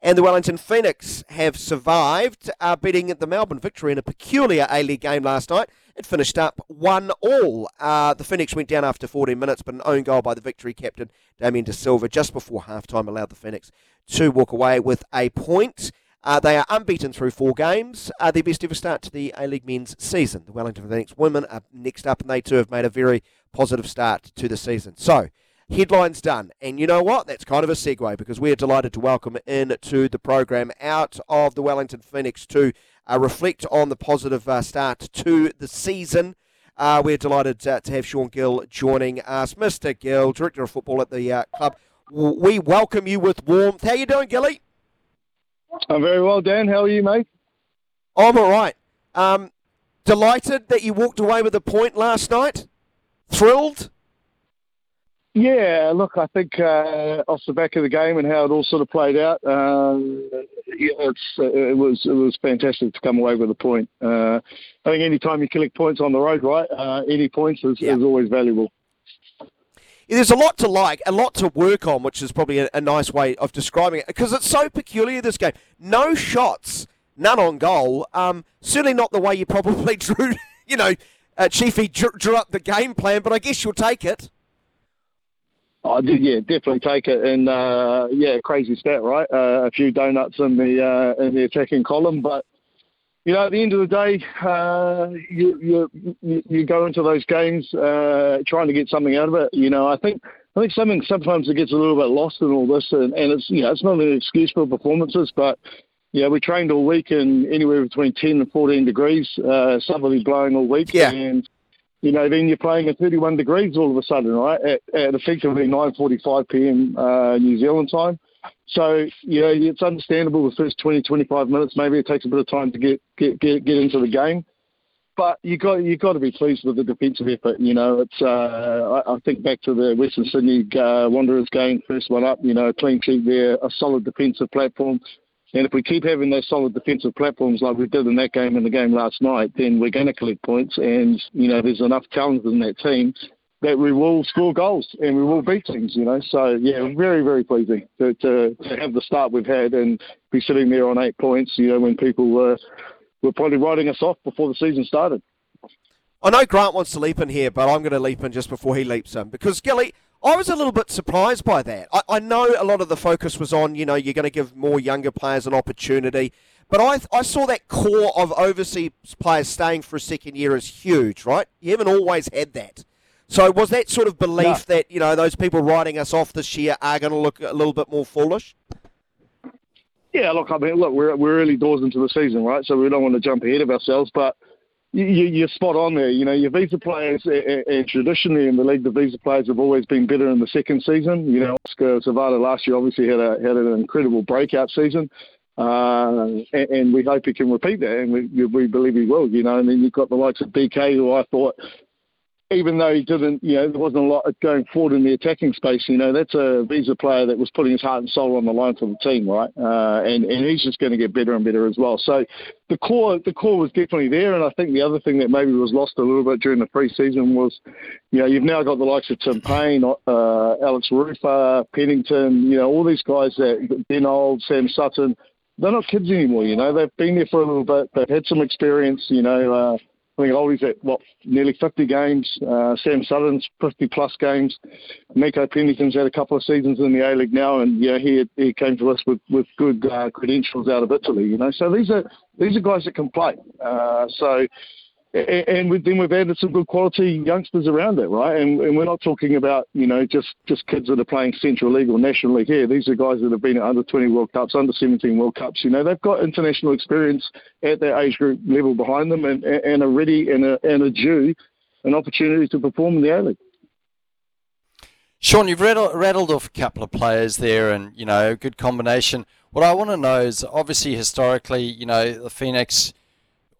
And the Wellington Phoenix have survived, uh, beating the Melbourne Victory in a peculiar A League game last night. It finished up 1 all. Uh, the Phoenix went down after 14 minutes, but an own goal by the Victory captain, Damien Da Silva, just before half time allowed the Phoenix to walk away with a point. Uh, they are unbeaten through four games. Uh, their best ever start to the A League men's season. The Wellington Phoenix women are next up, and they too have made a very positive start to the season. So, headlines done. And you know what? That's kind of a segue because we're delighted to welcome in to the program out of the Wellington Phoenix to uh, reflect on the positive uh, start to the season. Uh, we're delighted uh, to have Shaun Gill joining us. Mr. Gill, Director of Football at the uh, club. We welcome you with warmth. How are you doing, Gilly? I'm very well, Dan. How are you, mate? I'm all right. Um, delighted that you walked away with a point last night. Thrilled. Yeah, look, I think uh, off the back of the game and how it all sort of played out, uh, yeah, it's, uh, it was it was fantastic to come away with a point. Uh, I think any time you collect points on the road, right, uh, any points is, yeah. is always valuable. there's a lot to like, a lot to work on, which is probably a, a nice way of describing it, because it's so peculiar. This game, no shots, none on goal. Um, certainly not the way you probably drew. You know, uh, Chiefy drew, drew up the game plan, but I guess you'll take it. I did, yeah, definitely take it. And uh, yeah, crazy stat, right? Uh, a few donuts in the uh, in the attacking column, but you know, at the end of the day, uh, you, you you go into those games uh, trying to get something out of it. You know, I think I think something sometimes it gets a little bit lost in all this, and, and it's you know it's not an excuse for performances, but yeah, we trained all week in anywhere between 10 and 14 degrees, uh, southerly blowing all week. Yeah. And you know, then you're playing at 31 degrees all of a sudden, right? At, at effectively 9:45 p.m. Uh, New Zealand time. So you know, it's understandable the first 20, 25 minutes. Maybe it takes a bit of time to get get get, get into the game. But you got you got to be pleased with the defensive effort. You know, it's uh, I, I think back to the Western Sydney uh, Wanderers game, first one up. You know, clean sheet there, a solid defensive platform. And if we keep having those solid defensive platforms like we did in that game and the game last night, then we're going to collect points. And, you know, there's enough talent in that team that we will score goals and we will beat teams, you know. So, yeah, very, very pleasing to, to, to have the start we've had and be sitting there on eight points, you know, when people were, were probably writing us off before the season started. I know Grant wants to leap in here, but I'm going to leap in just before he leaps in because, Gilly, I was a little bit surprised by that. I, I, know a lot of the focus was on, you know, you're going to give more younger players an opportunity. But I, I saw that core of overseas players staying for a second year as huge, right? You haven't always had that. So was that sort of belief no. that, you know, those people writing us off this year are going to look a little bit more foolish? Yeah, look, I mean, look, we're, we're early doors into the season, right? So we don't want to jump ahead of ourselves. But you, are spot on there. You know, your visa players, and traditionally in the league, the visa players have always been better in the second season. You know, Oskar Zawada last year obviously had a had an incredible breakout season, uh, and, and, we hope he can repeat that, and we we believe he will. You know, and then you've got the likes of BK, who I thought even though he didn't, you know, there wasn't a lot going forward in the attacking space, you know, that's a visa player that was putting his heart and soul on the line for the team, right? Uh, and, and he's just going to get better and better as well. So the core, the core was definitely there. And I think the other thing that maybe was lost a little bit during the preseason was, you know, you've now got the likes of Tim Payne, uh, Alex Rufer, Pennington, you know, all these guys that Ben Old, Sam Sutton, they're not kids anymore, you know, they've been there for a little bit, they've had some experience, you know, uh, I think Oldie's at what nearly 50 games. Uh, Sam Sutton's 50 plus games. Nico Pennington's had a couple of seasons in the A League now, and yeah, he he came to us with with good uh, credentials out of Italy. You know, so these are these are guys that can play. Uh, so and then we've added some good quality youngsters around it, right? And, and, we're not talking about you know just just kids that are playing Central League or National League here. These are guys that have been at under 20 World Cups, under 17 World Cups. You know, they've got international experience at their age group level behind them, and, and are ready and a, and a due an opportunity to perform in the A League. Shaun, you've rattled, rattled off a couple of players there, and you know, good combination. What I want to know is, obviously, historically, you know, the Phoenix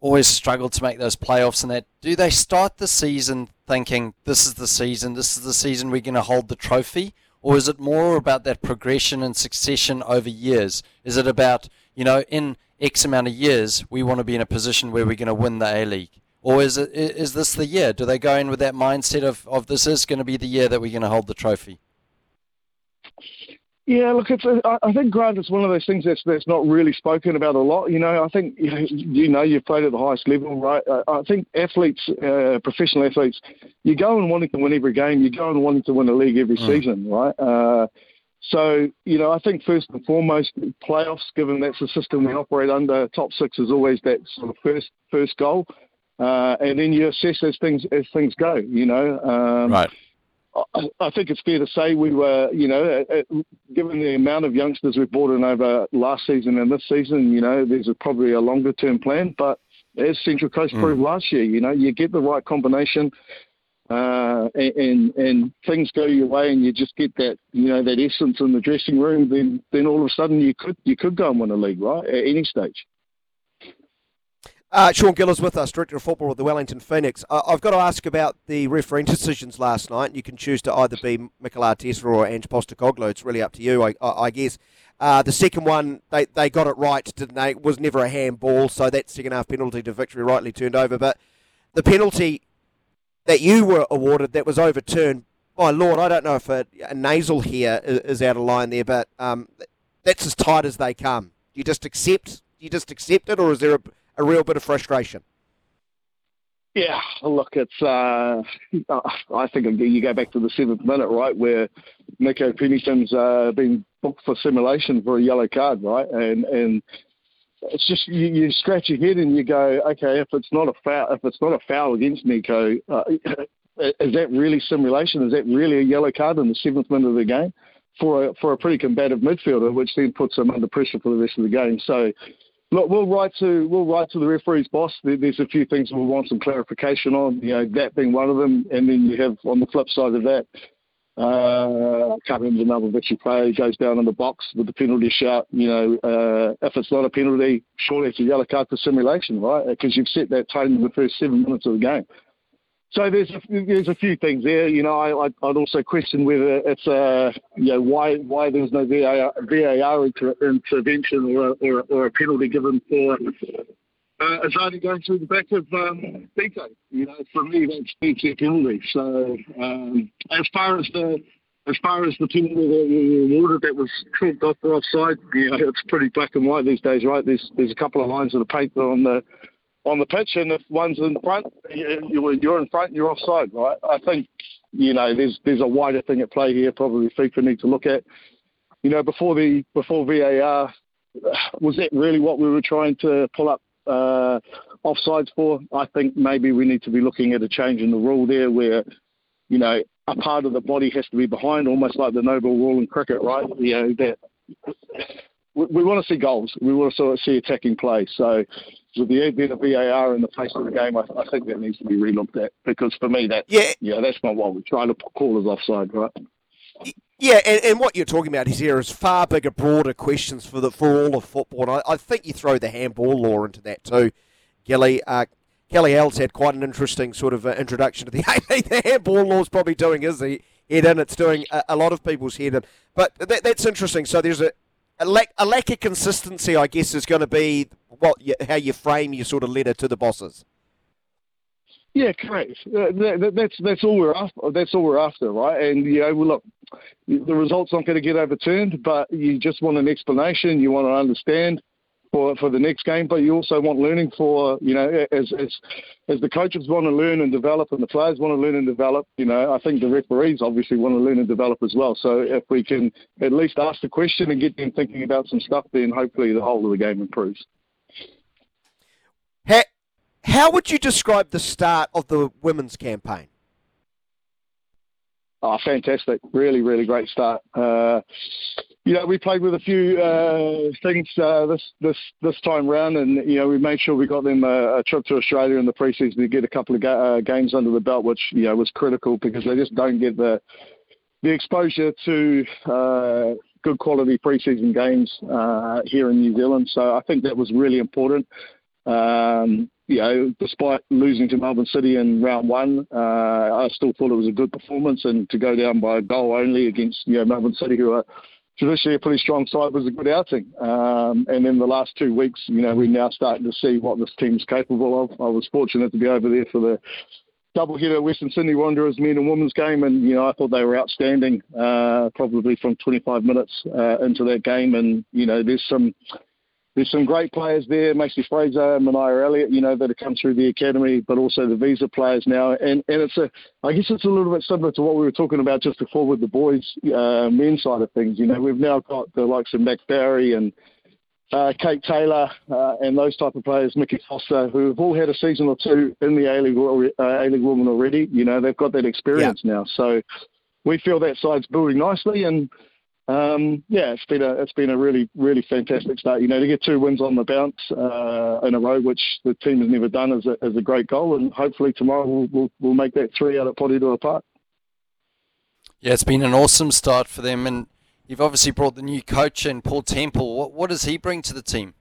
always struggled to make those playoffs and that. Do they start the season thinking this is the season, this is the season we're going to hold the trophy? Or is it more about that progression and succession over years? Is it about, you know, in X amount of years, we want to be in a position where we're going to win the A League? Or is it is this the year? Do they go in with that mindset of, of this is going to be the year that we're going to hold the trophy? Yeah, look, it's. A, I think Grant it's one of those things that's that's not really spoken about a lot. You know, I think you know, you know you've played at the highest level, right? I, I think athletes, uh, professional athletes, you go and wanting to win every game. You go and wanting to win a league every mm. season, right? Uh, so you know, I think first and foremost, playoffs, given that's the system we operate under, top six is always that sort of first first goal, uh, and then you assess as things as things go. You know, um, right I think it's fair to say we were, you know, given the amount of youngsters we've brought in over last season and this season, you know, there's a, probably a longer term plan. But as Central Coast mm. proved last year, you know, you get the right combination, uh, and, and, and things go your way, and you just get that, you know, that essence in the dressing room. Then then all of a sudden you could you could go and win a league, right, at any stage. Uh, Shaun Gill is with us, Director of Football with the Wellington Phoenix. Uh, I've got to ask about the refereeing decisions last night. You can choose to either be Mikel Arteta or Ange Postecoglou. It's really up to you, I, I guess. Uh, the second one, they, they got it right, didn't they? It was never a handball, so that second half penalty to victory rightly turned over. But the penalty that you were awarded that was overturned, my lord, I don't know if a, a nasal here is, is, out of line there, but um, that's as tight as they come. Do you just accept? you just accept it, or is there a a real bit of frustration. Yeah, look, it's. Uh, I think you go back to the seventh minute, right, where Nico Pennington's uh, been booked for simulation for a yellow card, right, and and it's just you, you scratch your head and you go, okay, if it's not a foul, if it's not a foul against Nico, uh, is that really simulation? Is that really a yellow card in the seventh minute of the game for a for a pretty combative midfielder, which then puts him under pressure for the rest of the game? So Look, we'll write to we'll write to the referee's boss. There's a few things we want some clarification on. You know, that being one of them, and then you have on the flip side of that, uh, can't remember the number of player goes down in the box with the penalty shout. You know, uh, if it's not a penalty, surely it's a yellow card for simulation, right? Because you've set that tone in the first seven minutes of the game. So there's a, there's a few things there. You know, I, I'd also question whether it's a you know why why there's no VAR, VAR inter, intervention or a, or, or a penalty given for uh, Azadi going through the back of um, Biko. You know, for me that's a penalty. So um, as far as the as far as the penalty that we awarded that was chalked off for offside, you know, it's pretty black and white these days, right? There's there's a couple of lines of the paper on the on the pitch, and if one's in front, you're in front, you're offside, right? I think you know there's there's a wider thing at play here. Probably FIFA need to look at. You know, before the before VAR, was that really what we were trying to pull up uh, offsides for? I think maybe we need to be looking at a change in the rule there, where you know a part of the body has to be behind, almost like the no ball rule in cricket, right? You know that we, want to see goals. We want to see attacking play. So with the advent of VAR in the face of the game, I, I think that needs to be relooked at because for me, that yeah, yeah, that's not what we're trying to call as offside, right? Yeah, and, and what you're talking about is here is far bigger, broader questions for the for all of football. And I, I think you throw the handball law into that too, Gilly. Uh, Kelly Hell's had quite an interesting sort of uh, introduction to the A The handball law is probably doing his head in. It's doing a, a lot of people's head in. But that, that's interesting. So there's a, a lack, a lack of consistency, I guess, is going to be what you, how you frame your sort of letter to the bosses. Yeah, correct. Uh, that, that's that's all we're after. That's all we're after, right? And you know, look, the results aren't going to get overturned, but you just want an explanation. You want to understand for for the next game, but you also want learning for you know as as as the coaches want to learn and develop, and the players want to learn and develop. You know, I think the referees obviously want to learn and develop as well. So if we can at least ask the question and get them thinking about some stuff, then hopefully the whole of the game improves. How, would you describe the start of the women's campaign? Oh, fantastic! Really, really great start. Uh, you know, we played with a few uh, things uh, this this this time round, and you know, we made sure we got them a, a trip to Australia in the preseason to get a couple of ga- uh, games under the belt, which you know was critical because they just don't get the the exposure to uh, good quality preseason games uh, here in New Zealand. So I think that was really important. Um, you know, despite losing to Melbourne City in round one, uh, I still thought it was a good performance, and to go down by a goal only against you know Melbourne City, who are traditionally a pretty strong side was a good outing. Um, and in the last two weeks, you know, we're now starting to see what this team's capable of. I was fortunate to be over there for the double hitter Western Sydney Wanderers men and women's game, and you know I thought they were outstanding. Uh, probably from 25 minutes uh, into that game, and you know there's some there's some great players there, Macey Fraser, Manaia Elliott, you know, that have come through the academy, but also the visa players now. And and it's a, I guess it's a little bit similar to what we were talking about just before with the boys, uh, men's side of things. You know, we've now got the likes of Mac Barry and uh, Kate Taylor uh, and those type of players, Mickey Foster, who have all had a season or two in the A League uh, A League woman already. You know, they've got that experience yeah. now, so we feel that side's building nicely and um, yeah, it's been a it's been a really really fantastic start. You know, to get two wins on the bounce uh, in a row, which the team has never done, is a, is a great goal, and hopefully tomorrow we'll, we'll, we'll make that three out at Porirua Park. Yeah, it's been an awesome start for them, and you've obviously brought the new coach in, Paul Temple. What what does he bring to the team?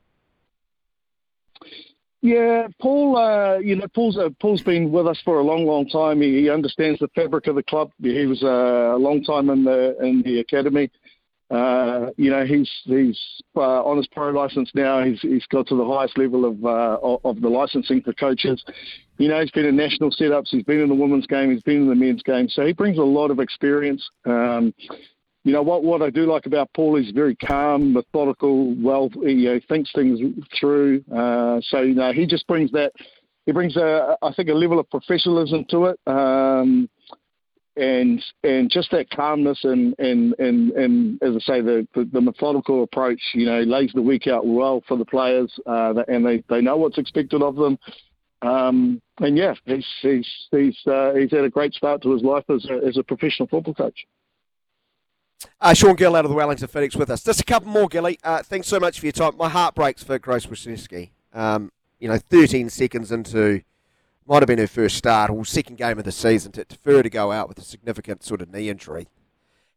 Yeah, Paul. Uh, you know, Paul's uh, Paul's been with us for a long, long time. He, he understands the fabric of the club. He was uh, a long time in the in the academy. Uh, you know, he's he's uh, on his pro license now. He's he's got to the highest level of uh, of the licensing for coaches. You know, he's been in national setups. He's been in the women's game. He's been in the men's game. So he brings a lot of experience. Um, you know what what I do like about Paul is very calm, methodical, well, he you know, thinks things through. Uh, so you know, he just brings that. He brings a, I think, a level of professionalism to it. Um, and and just that calmness and and and, and as I say the, the, the methodical approach you know lays the week out well for the players uh, and they, they know what's expected of them um, and yeah he's he's he's uh, he's had a great start to his life as a, as a professional football coach. Uh, Shaun Gill out of the Wellington Phoenix with us. Just a couple more, Gilly. Uh, thanks so much for your time. My heart breaks for Grace Wisnewski. Um, you know, 13 seconds into might have been her first start or second game of the season to, for her to go out with a significant sort of knee injury.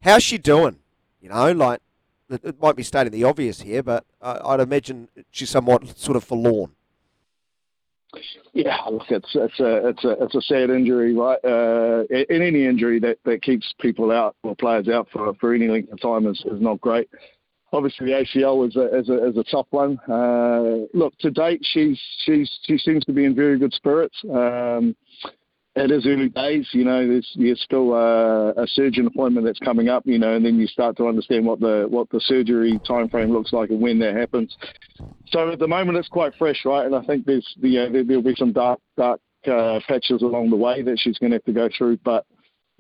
How's she doing? You know, like it might be stating the obvious here, but I'd imagine she's somewhat sort of forlorn. Yeah, look, it's it's a it's a it's a sad injury, right? Uh, and any injury that, that keeps people out or players out for, for any length of time is, is not great obviously the ACL is a, is a, is a tough one. Uh, look, to date, she's she's she seems to be in very good spirits. Um, it is early days, you know. There's, there's still a, a, surgeon appointment that's coming up, you know, and then you start to understand what the what the surgery time frame looks like and when that happens. So at the moment, it's quite fresh, right? And I think there's you know, there, will be some dark dark uh, patches along the way that she's going to have to go through, but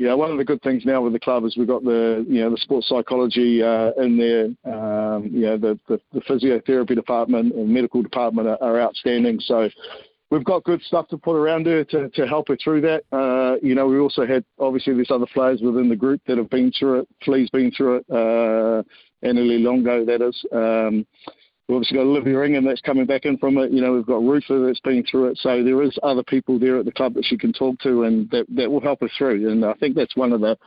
yeah, one of the good things now with the club is we've got the you know the sports psychology uh, in there. Um, you know the, the, the physiotherapy department and medical department are, are, outstanding. So we've got good stuff to put around her to, to help her through that. Uh, you know we also had obviously there's other players within the group that have been through it. Flea's been through it. Uh, Annalie Longo that is. Um, We've obviously got Olivia Ingham that's coming back in from it. You know, we've got Rufer that's been through it. So there is other people there at the club that she can talk to, and that that will help her through. And I think that's one of the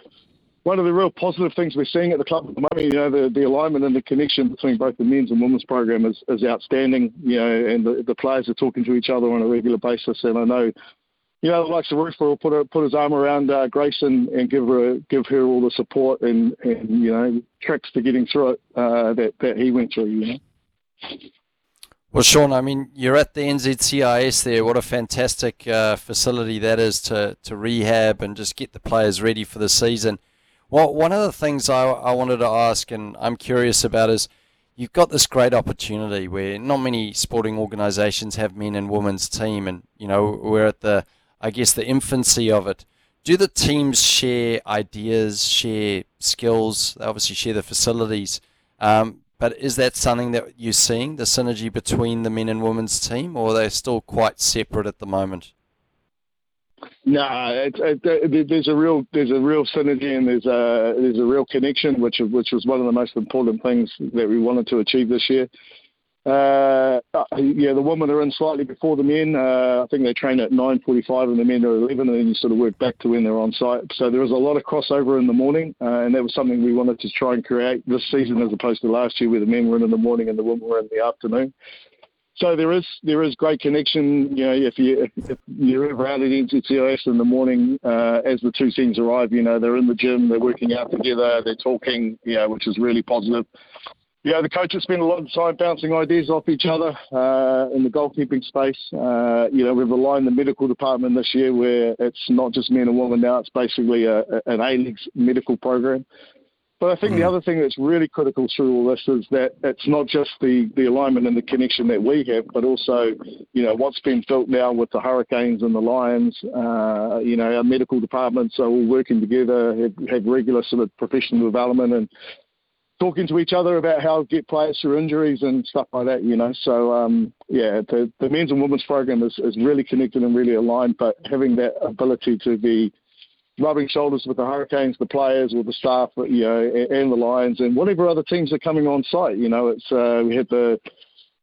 one of the real positive things we're seeing at the club at the moment. You know, the, the alignment and the connection between both the men's and women's program is, is outstanding. You know, and the, the players are talking to each other on a regular basis. And I know you know, the likes of Rufer will put put his arm around uh, Grace and, and give her give her all the support and, and you know tricks to getting through it uh, that that he went through. You know. Well, Shaun, I mean, you're at the NZCIS there. What a fantastic uh, facility that is to, to rehab and just get the players ready for the season. Well, one of the things I, I wanted to ask, and I'm curious about, is you've got this great opportunity where not many sporting organisations have men and women's team, and you know we're at the, I guess, the infancy of it. Do the teams share ideas, share skills? They obviously share the facilities. Um, but is that something that you're seeing, the synergy between the men and women's team, or are they still quite separate at the moment? No, it, it, there's a real there's a real synergy and there's a there's a real connection, which which was one of the most important things that we wanted to achieve this year. Uh, yeah, the women are in slightly before the men. Uh, I think they train at 9.45 and the men are 11 and then you sort of work back to when they're on site. So there was a lot of crossover in the morning uh, and that was something we wanted to try and create this season as opposed to last year where the men were in, in the morning and the women were in the afternoon. So there is there is great connection. You know, if you if you're ever out at NZCIS in the morning, uh, as the two teams arrive, you know they're in the gym, they're working out together, they're talking, you know, which is really positive. Yeah, the coaches spend a lot of time bouncing ideas off each other uh, in the goalkeeping space. Uh, you know, we've aligned the medical department this year where it's not just men and women now, it's basically a, an A-League medical program. But I think mm. the other thing that's really critical through all this is that it's not just the, the alignment and the connection that we have, but also, you know, what's been built now with the Hurricanes and the Lions. Uh, you know, our medical departments are all working together, have, have regular sort of professional development and talking to each other about how to get players through injuries and stuff like that, you know. So, um, yeah, the, the men's and women's program is, is really connected and really aligned, but having that ability to be rubbing shoulders with the Hurricanes, the players, or the staff, you know, and the Lions, and whatever other teams are coming on site. You know, it's uh, we had the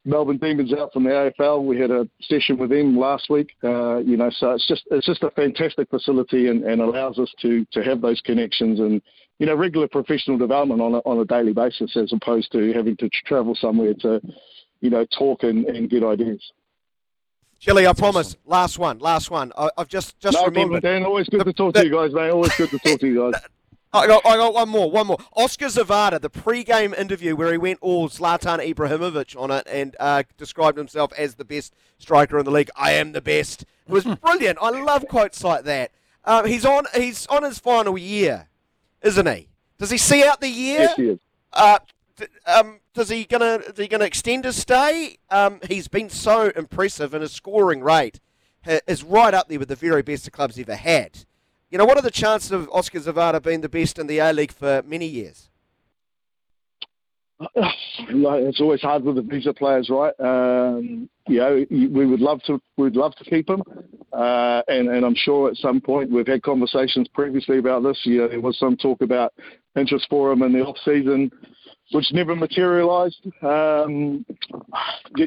Melbourne Demons out from the AFL. We had a session with them last week. Uh, you know, so it's just it's just a fantastic facility and, and allows us to to have those connections and you know regular professional development on a, on a daily basis as opposed to having to travel somewhere to you know talk and, and get ideas. Chili, I promise. Awesome. Last one, last one. I, have just just no remembered. Problem, Dan. Always good the, to talk the, to you guys, mate. Always good to talk to you guys. I got, I got one more, one more. Oskar Zawada, the pre-game interview where he went all Zlatan Ibrahimovic on it and uh, described himself as the best striker in the league. I am the best. It was brilliant. I love quotes like that. Um, he's on, he's on his final year, isn't he? Does he see out the year? Yes, he is. Uh, um, does he gonna is he gonna extend his stay? Um, he's been so impressive, and his scoring rate is right up there with the very best the club's ever had. You know, what are the chances of Oskar Zawada being the best in the A League for many years? It's always hard with the visa players, right? Um, you know, we would love to, we'd love to keep him, uh, and and I'm sure at some point we've had conversations previously about this. You know, there was some talk about interest for him in the off season which never materialised. Um,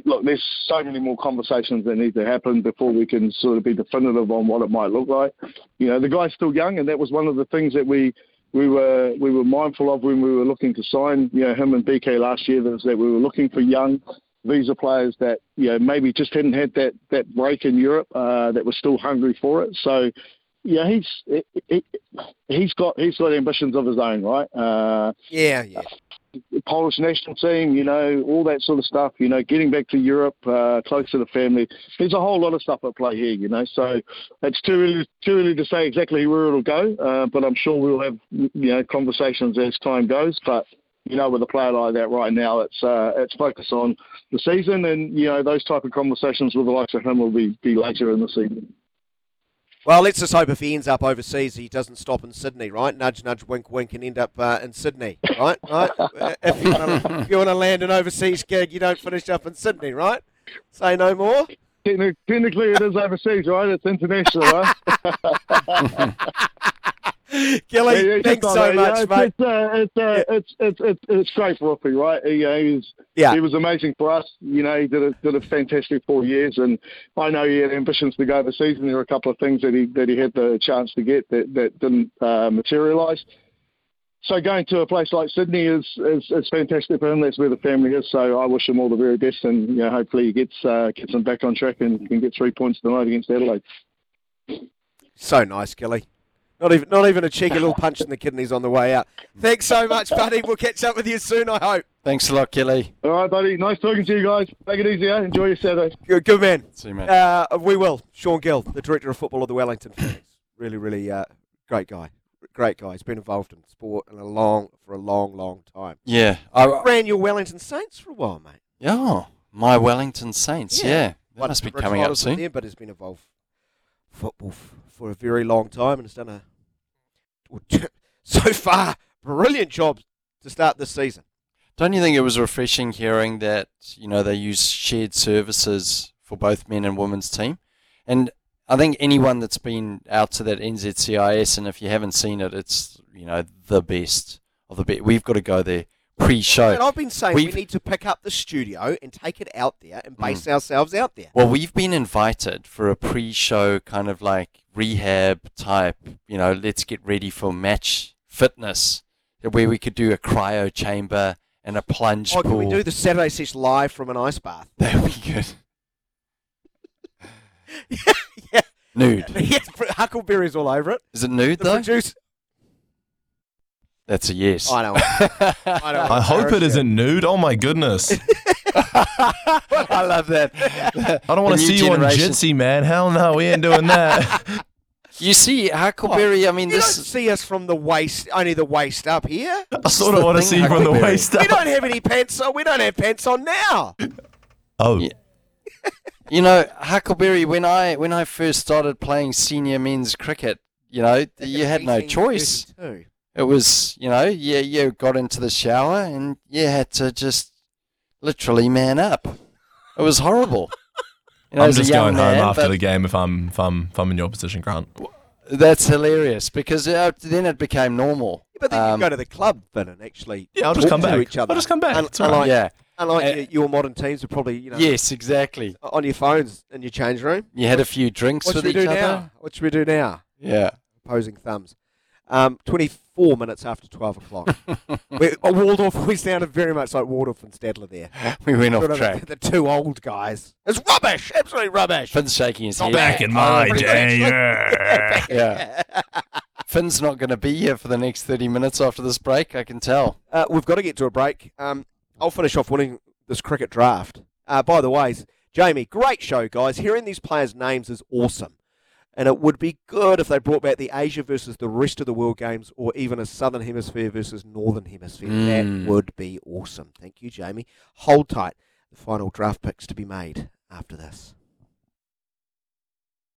look, there's so many more conversations that need to happen before we can sort of be definitive on what it might look like. You know, the guy's still young, and that was one of the things that we we were we were mindful of when we were looking to sign. You know, him and BK last year was that we were looking for young visa players that you know maybe just hadn't had that that break in Europe uh, that were still hungry for it. So yeah, he's he, he's got he's got ambitions of his own, right? Uh, yeah, yeah. Polish national team, you know, all that sort of stuff, you know, getting back to Europe, uh, close to the family. There's a whole lot of stuff at play here, you know, so it's too early, too early to say exactly where it'll go, uh, but I'm sure we'll have, you know, conversations as time goes. But, you know, with a player like that right now, it's uh, it's focused on the season and, you know, those type of conversations with the likes of him will be, be later in the season. Well, let's just hope if he ends up overseas, he doesn't stop in Sydney, right? Nudge, nudge, wink, wink, and end up uh, in Sydney, right? Right? if you want to land an overseas gig, you don't finish up in Sydney, right? Say no more. Technically, it is overseas, right? It's international, right? Gilly, yeah, thanks so it, much, yeah, mate. It's, uh, it's, uh, yeah. it's, it's, it's, it's great for Ruffy, right? He, he, was, yeah. he was amazing for us. You know, he did a, did a fantastic four years, and I know he had ambitions to go overseas, and there were a couple of things that he that he had the chance to get that, that didn't uh, materialise. So going to a place like Sydney is, is, is fantastic for him. That's where the family is. So I wish him all the very best, and you know, hopefully he gets uh, gets him back on track and can get three points tonight against Adelaide. So nice, Gilly. Not even, not even a cheeky little punch in the kidneys on the way out. Thanks so much, buddy. We'll catch up with you soon, I hope. Thanks a lot, Kelly. All right, buddy. Nice talking to you guys. Take it easy, eh? Enjoy your Saturday. Good, good man. See you, man. Uh, we will. Shaun Gill, the director of football of the Wellington Phoenix. Really, really uh, great guy. Great guy. He's been involved in sport in a long, for a long, long time. Yeah. I ran your Wellington Saints for a while, mate. Oh, my Wellington Saints. Yeah. yeah. That must be coming up soon. There, but has been involved football f- for a very long time and has done a so far, brilliant job to start this season. Don't you think it was refreshing hearing that you know they use shared services for both men and women's team? And I think anyone that's been out to that NZCIS, and if you haven't seen it, it's you know the best of the best. We've got to go there pre-show. And I've been saying we've, we need to pick up the studio and take it out there and base mm. ourselves out there. Well, we've been invited for a pre-show kind of like rehab type, you know, let's get ready for match fitness, where we could do a cryo chamber and a plunge oh, pool. Can we do the Saturday session live from an ice bath? That would be good. yeah, yeah. Nude. Yeah, huckleberries all over it. Is it nude the though? Produce- That's a yes. I know. I, know I hope it isn't nude. Oh my goodness. I love that. I don't want to new see you on generation. Jitsi, man. Hell no, we ain't doing that. You see, Huckleberry. I mean, You don't see us from the waist, only the waist up here. I sort of want to see you from the Huckleberry. waist We don't have any pants on. We don't have pants on now. Oh, Yeah. You know, Huckleberry. When I when I first started playing senior men's cricket, you know, you had no choice. 1832. It was, you know, yeah, you got into the shower and you had to just literally man up. It was horrible. You know, I'm a just young going home man, after the game if I'm if I'm if I'm in your position, Grant. That's hilarious because uh, then it became normal. But then Um, you go to the club, Vin, and actually Yeah, I'll just talk come to back. each other. I'll just come back. Un- It's all right. unlike yeah. unlike Uh, your, your modern teams are probably you know Yes, exactly. on your phones in your change room. You had a few drinks What should with we each do other. now? What should we do now? Yeah. Opposing thumbs. Um, 24 minutes after 12 o'clock. we, oh, Waldorf, we sounded very much like Waldorf and Statler there. We went off Sort of track. The, the two old guys. It's rubbish. Absolutely rubbish. Finn's shaking his head. Back in Oh, my pretty day. yeah. Yeah. Finn's not going to be here for the next 30 minutes after this break, I can tell. Uh, we've got to get to a break. Um, I'll finish off winning this cricket draft. Uh, by the way, Jamie, great show, guys. Hearing these players' names is awesome. And it would be good if they brought back the Asia versus the rest of the world games or even a Southern Hemisphere versus Northern Hemisphere. Mm. That would be awesome. Thank you, Jamie. Hold tight. The final draft picks to be made after this.